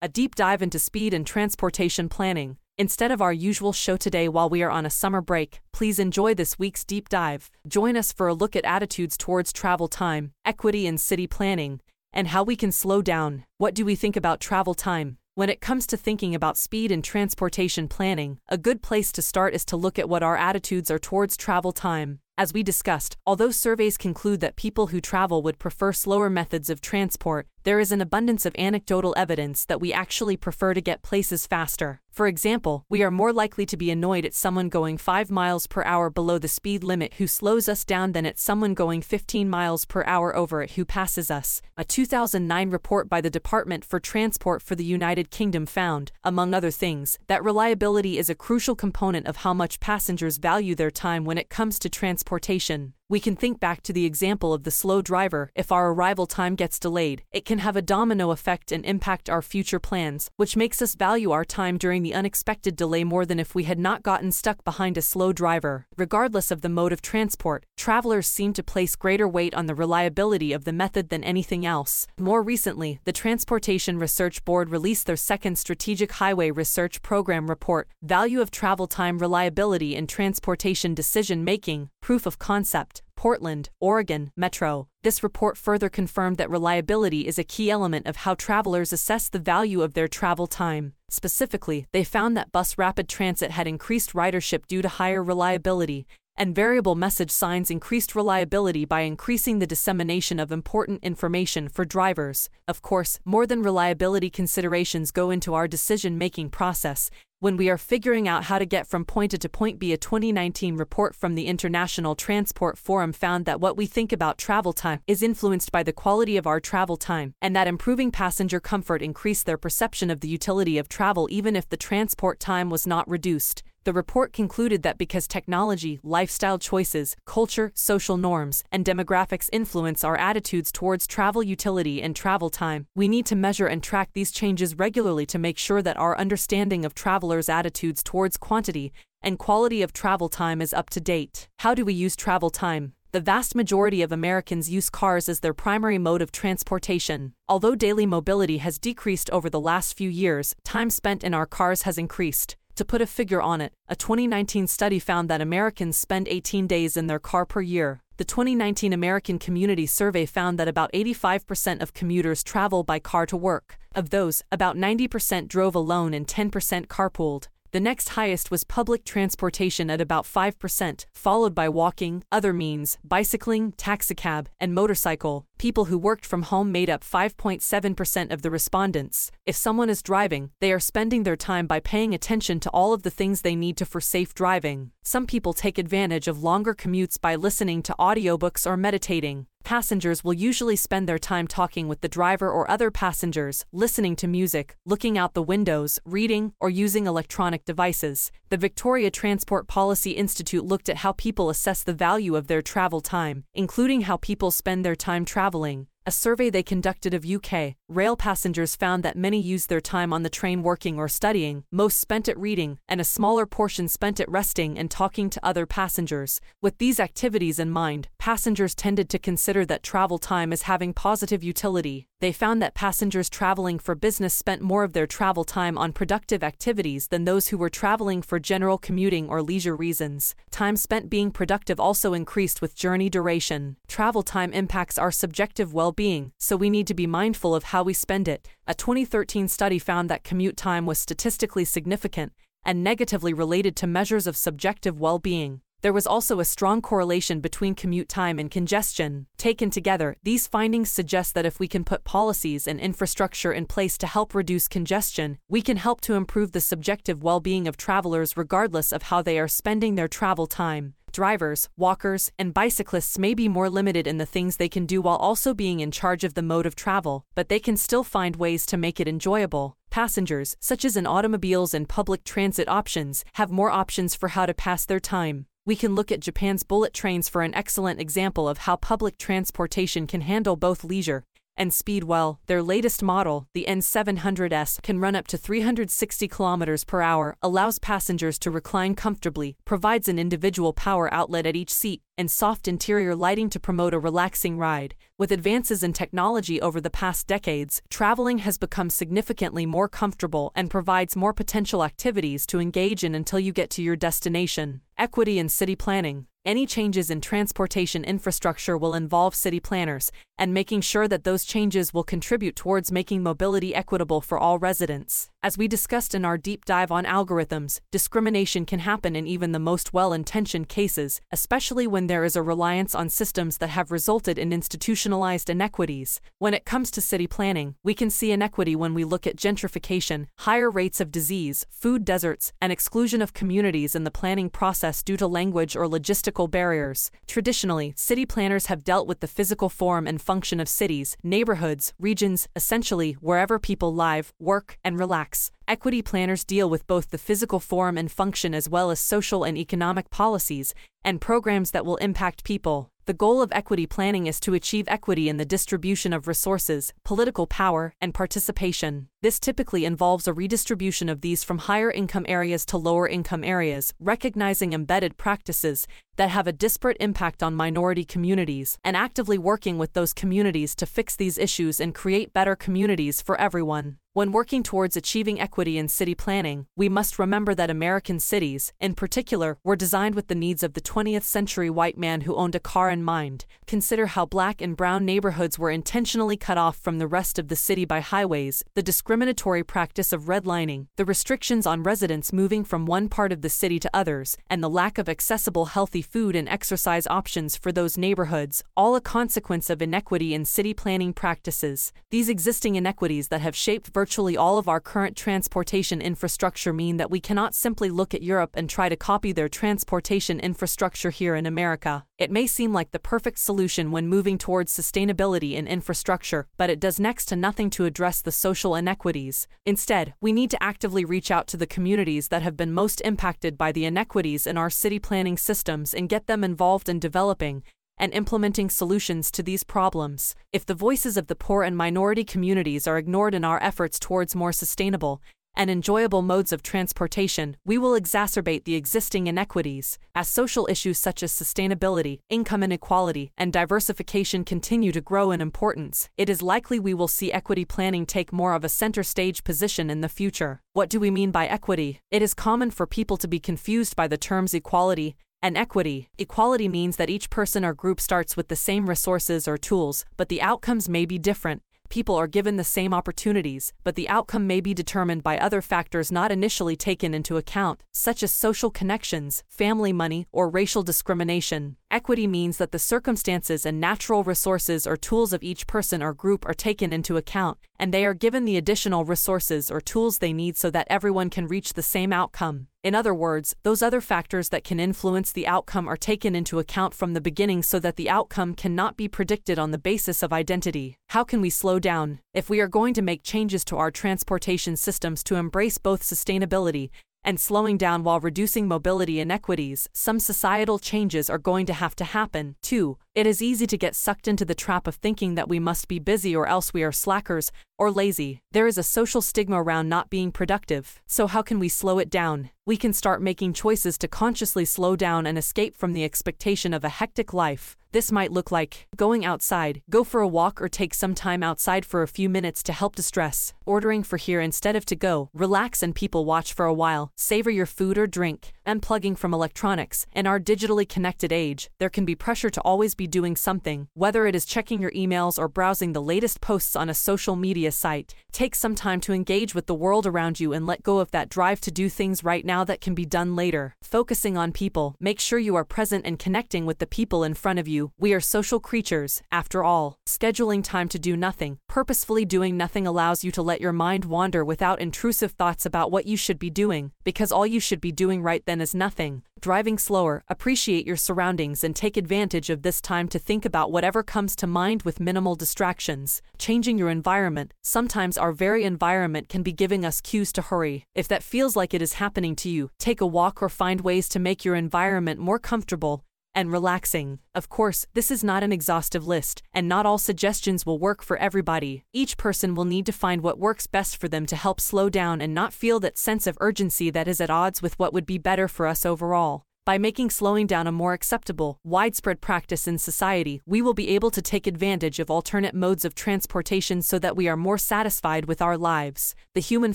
a deep dive into speed and transportation planning. Instead of our usual show today while we are on a summer break, please enjoy this week's deep dive. Join us for a look at attitudes towards travel time, equity in city planning, and how we can slow down. What do we think about travel time? When it comes to thinking about speed and transportation planning, a good place to start is to look at what our attitudes are towards travel time. As we discussed, although surveys conclude that people who travel would prefer slower methods of transport, there is an abundance of anecdotal evidence that we actually prefer to get places faster. For example, we are more likely to be annoyed at someone going 5 miles per hour below the speed limit who slows us down than at someone going 15 miles per hour over it who passes us. A 2009 report by the Department for Transport for the United Kingdom found, among other things, that reliability is a crucial component of how much passengers value their time when it comes to transportation. We can think back to the example of the slow driver. If our arrival time gets delayed, it can have a domino effect and impact our future plans, which makes us value our time during the unexpected delay more than if we had not gotten stuck behind a slow driver. Regardless of the mode of transport, travelers seem to place greater weight on the reliability of the method than anything else. More recently, the Transportation Research Board released their second Strategic Highway Research Program report, Value of Travel Time Reliability in Transportation Decision Making, Proof of Concept. Portland, Oregon, Metro. This report further confirmed that reliability is a key element of how travelers assess the value of their travel time. Specifically, they found that bus rapid transit had increased ridership due to higher reliability, and variable message signs increased reliability by increasing the dissemination of important information for drivers. Of course, more than reliability considerations go into our decision making process, when we are figuring out how to get from point A to point B. A 2019 report from the International Transport Forum found that what we think about travel time is influenced by the quality of our travel time, and that improving passenger comfort increased their perception of the utility of travel even if the transport time was not reduced. The report concluded that because technology, lifestyle choices, culture, social norms, and demographics influence our attitudes towards travel utility and travel time, we need to measure and track these changes regularly to make sure that our understanding of travelers' attitudes towards quantity and quality of travel time is up to date. How do we use travel time? The vast majority of Americans use cars as their primary mode of transportation. Although daily mobility has decreased over the last few years, time spent in our cars has increased. To put a figure on it, a 2019 study found that Americans spend 18 days in their car per year. The 2019 American Community Survey found that about 85% of commuters travel by car to work. Of those, about 90% drove alone and 10% carpooled. The next highest was public transportation at about 5%, followed by walking, other means, bicycling, taxicab, and motorcycle. People who worked from home made up 5.7% of the respondents. If someone is driving, they are spending their time by paying attention to all of the things they need to for safe driving. Some people take advantage of longer commutes by listening to audiobooks or meditating passengers will usually spend their time talking with the driver or other passengers, listening to music, looking out the windows, reading, or using electronic devices. The Victoria Transport Policy Institute looked at how people assess the value of their travel time, including how people spend their time traveling traveling. A survey they conducted of UK rail passengers found that many used their time on the train working or studying, most spent it reading, and a smaller portion spent it resting and talking to other passengers. With these activities in mind, passengers tended to consider that travel time as having positive utility. They found that passengers traveling for business spent more of their travel time on productive activities than those who were traveling for general commuting or leisure reasons. Time spent being productive also increased with journey duration. Travel time impacts our subjective well being, so we need to be mindful of how we spend it. A 2013 study found that commute time was statistically significant and negatively related to measures of subjective well being. There was also a strong correlation between commute time and congestion. Taken together, these findings suggest that if we can put policies and infrastructure in place to help reduce congestion, we can help to improve the subjective well being of travelers regardless of how they are spending their travel time drivers, walkers, and bicyclists may be more limited in the things they can do while also being in charge of the mode of travel, but they can still find ways to make it enjoyable. Passengers, such as in automobiles and public transit options, have more options for how to pass their time. We can look at Japan's bullet trains for an excellent example of how public transportation can handle both leisure and speed well. Their latest model, the N700S, can run up to 360 km per hour, allows passengers to recline comfortably, provides an individual power outlet at each seat, and soft interior lighting to promote a relaxing ride. With advances in technology over the past decades, traveling has become significantly more comfortable and provides more potential activities to engage in until you get to your destination. Equity in city planning. Any changes in transportation infrastructure will involve city planners, and making sure that those changes will contribute towards making mobility equitable for all residents. As we discussed in our deep dive on algorithms, discrimination can happen in even the most well intentioned cases, especially when there is a reliance on systems that have resulted in institutionalized inequities. When it comes to city planning, we can see inequity when we look at gentrification, higher rates of disease, food deserts, and exclusion of communities in the planning process due to language or logistical barriers. Traditionally, city planners have dealt with the physical form and function of cities, neighborhoods, regions, essentially wherever people live, work, and relax. Equity planners deal with both the physical form and function as well as social and economic policies and programs that will impact people. The goal of equity planning is to achieve equity in the distribution of resources, political power, and participation. This typically involves a redistribution of these from higher income areas to lower income areas, recognizing embedded practices that have a disparate impact on minority communities, and actively working with those communities to fix these issues and create better communities for everyone. When working towards achieving equity in city planning, we must remember that American cities, in particular, were designed with the needs of the 20th century white man who owned a car in mind. Consider how black and brown neighborhoods were intentionally cut off from the rest of the city by highways, the discriminatory practice of redlining, the restrictions on residents moving from one part of the city to others, and the lack of accessible healthy food and exercise options for those neighborhoods, all a consequence of inequity in city planning practices. These existing inequities that have shaped virtually all of our current transportation infrastructure mean that we cannot simply look at Europe and try to copy their transportation infrastructure here in America. It may seem like the perfect solution when moving towards sustainability in infrastructure, but it does next to nothing to address the social inequities. Instead, we need to actively reach out to the communities that have been most impacted by the inequities in our city planning systems and get them involved in developing and implementing solutions to these problems. If the voices of the poor and minority communities are ignored in our efforts towards more sustainable and enjoyable modes of transportation, we will exacerbate the existing inequities. As social issues such as sustainability, income inequality, and diversification continue to grow in importance, it is likely we will see equity planning take more of a center stage position in the future. What do we mean by equity? It is common for people to be confused by the terms equality and equity. Equality means that each person or group starts with the same resources or tools, but the outcomes may be different people are given the same opportunities, but the outcome may be determined by other factors not initially taken into account, such as social connections, family money, or racial discrimination. Equity means that the circumstances and natural resources or tools of each person or group are taken into account, and they are given the additional resources or tools they need so that everyone can reach the same outcome. In other words, those other factors that can influence the outcome are taken into account from the beginning so that the outcome cannot be predicted on the basis of identity. How can we slow down? If we are going to make changes to our transportation systems to embrace both sustainability and slowing down while reducing mobility inequities, some societal changes are going to have to happen, too. It is easy to get sucked into the trap of thinking that we must be busy or else we are slackers or lazy. There is a social stigma around not being productive. So, how can we slow it down? We can start making choices to consciously slow down and escape from the expectation of a hectic life. This might look like going outside, go for a walk or take some time outside for a few minutes to help distress, ordering for here instead of to go, relax and people watch for a while, savor your food or drink, unplugging from electronics. In our digitally connected age, there can be pressure to always be doing something, whether it is checking your emails or browsing the latest posts on a social media site. Take some time to engage with the world around you and let go of that drive to do things right now that can be done later. Focusing on people, make sure you are present and connecting with the people in front of you. We are social creatures, after all. Scheduling time to do nothing, purposefully doing nothing allows you to let your mind wander without intrusive thoughts about what you should be doing, because all you should be doing right then is nothing. Driving slower, appreciate your surroundings and take advantage of this time to think about whatever comes to mind with minimal distractions. Changing your environment, sometimes our very environment can be giving us cues to hurry. If that feels like it is happening to you, take a walk or find ways to make your environment more comfortable and relaxing. Of course, this is not an exhaustive list, and not all suggestions will work for everybody. Each person will need to find what works best for them to help slow down and not feel that sense of urgency that is at odds with what would be better for us overall. By making slowing down a more acceptable, widespread practice in society, we will be able to take advantage of alternate modes of transportation so that we are more satisfied with our lives. The human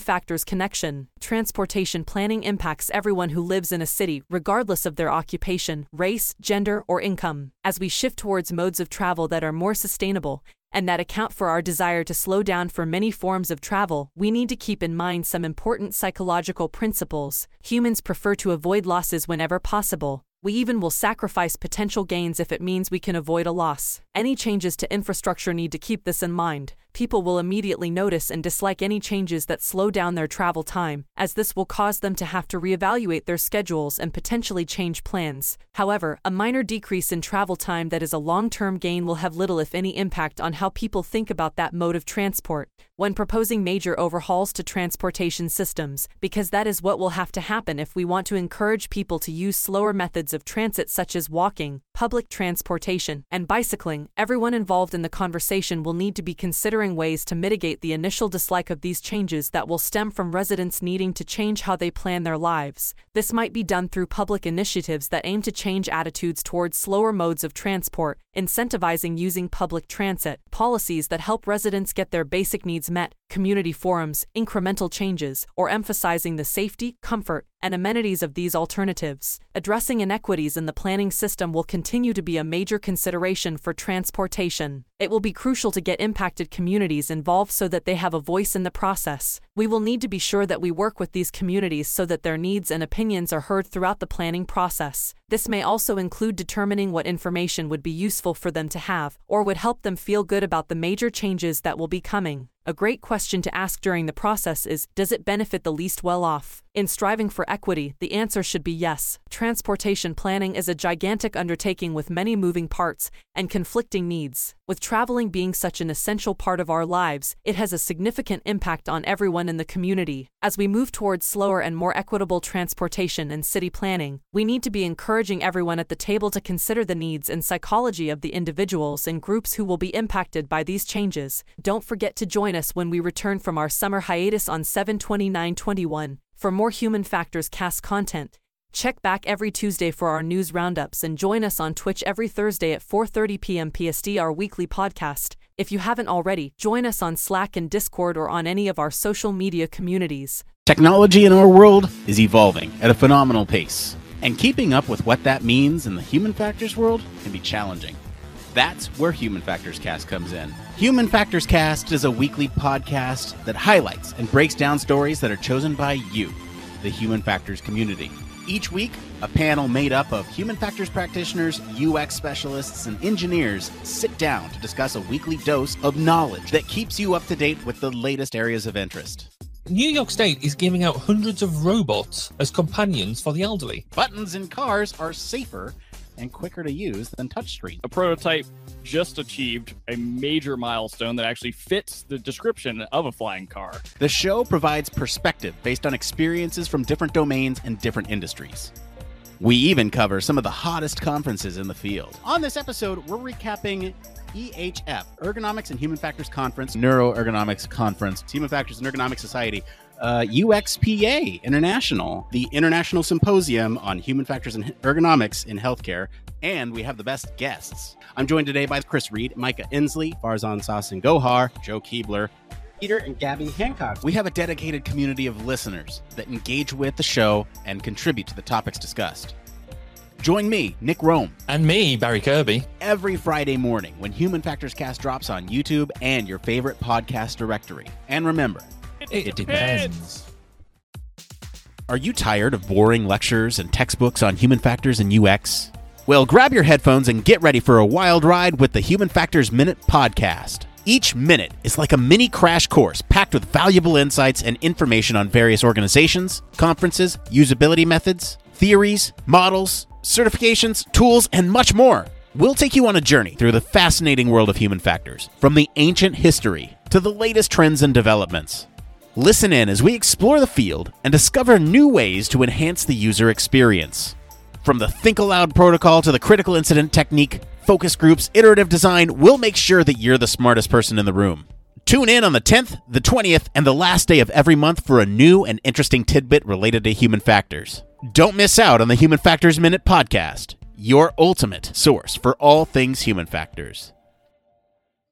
factors connection. Transportation planning impacts everyone who lives in a city, regardless of their occupation, race, gender, or income. As we shift towards modes of travel that are more sustainable, and that account for our desire to slow down for many forms of travel, we need to keep in mind some important psychological principles. Humans prefer to avoid losses whenever possible. We even will sacrifice potential gains if it means we can avoid a loss. Any changes to infrastructure need to keep this in mind. People will immediately notice and dislike any changes that slow down their travel time, as this will cause them to have to reevaluate their schedules and potentially change plans. However, a minor decrease in travel time that is a long term gain will have little, if any, impact on how people think about that mode of transport when proposing major overhauls to transportation systems, because that is what will have to happen if we want to encourage people to use slower methods of transit such as walking, public transportation, and bicycling. Everyone involved in the conversation will need to be considering ways to mitigate the initial dislike of these changes that will stem from residents needing to change how they plan their lives. This might be done through public initiatives that aim to change attitudes towards slower modes of transport, incentivizing using public transit, policies that help residents get their basic needs met, community forums, incremental changes, or emphasizing the safety, comfort, and amenities of these alternatives. Addressing inequities in the planning system will continue to be a major consideration for transportation. It will be crucial to get impacted communities involved so that they have a voice in the process. We will need to be sure that we work with these communities so that their needs and opinions are heard throughout the planning process. This may also include determining what information would be useful for them to have, or would help them feel good about the major changes that will be coming. A great question to ask during the process is Does it benefit the least well off? In striving for equity, the answer should be yes. Transportation planning is a gigantic undertaking with many moving parts and conflicting needs. With traveling being such an essential part of our lives, it has a significant impact on everyone in the community. As we move towards slower and more equitable transportation and city planning, we need to be encouraging everyone at the table to consider the needs and psychology of the individuals and groups who will be impacted by these changes. Don't forget to join us when we return from our summer hiatus on 72921. For more Human Factors cast content, check back every Tuesday for our news roundups and join us on Twitch every Thursday at 4:30 p.m. PST our weekly podcast. If you haven't already, join us on Slack and Discord or on any of our social media communities. Technology in our world is evolving at a phenomenal pace, and keeping up with what that means in the human factors world can be challenging. That's where Human Factors Cast comes in. Human Factors Cast is a weekly podcast that highlights and breaks down stories that are chosen by you, the Human Factors community. Each week, a panel made up of human factors practitioners, UX specialists, and engineers sit down to discuss a weekly dose of knowledge that keeps you up to date with the latest areas of interest. New York State is giving out hundreds of robots as companions for the elderly. Buttons in cars are safer and quicker to use than touchscreen. A prototype just achieved a major milestone that actually fits the description of a flying car. The show provides perspective based on experiences from different domains and different industries. We even cover some of the hottest conferences in the field. On this episode, we're recapping EHF, Ergonomics and Human Factors Conference, Neuroergonomics Conference, Human Factors and Ergonomics Society, uh, UXPA International, the International Symposium on Human Factors and Ergonomics in Healthcare, and we have the best guests. I'm joined today by Chris Reed, Mica Endsley, Farzan Sasangohar, Joe Keebler, Peter and Gabby Hancock. We have a dedicated community of listeners that engage with the show and contribute to the topics discussed. Join me, Nick Roome, And me, Barry Kirby. every Friday morning when Human Factors Cast drops on YouTube and your favorite podcast directory. And remember, It, depends. Are you tired of boring lectures and textbooks on human factors and UX? Well, grab your headphones and get ready for a wild ride with the Human Factors Minute podcast. Each minute is like a mini crash course packed with valuable insights and information on various organizations, conferences, usability methods, theories, models, certifications, tools, and much more. We'll take you on a journey through the fascinating world of human factors, from the ancient history to the latest trends and developments. Listen in as we explore the field and discover new ways to enhance the user experience. From the Think Aloud protocol to the critical incident technique, focus groups, iterative design, we'll make sure that you're the smartest person in the room. Tune in on the 10th, the 20th, and the last day of every month for a new and interesting tidbit related to human factors. Don't miss out on the Human Factors Minute podcast, your ultimate source for all things human factors.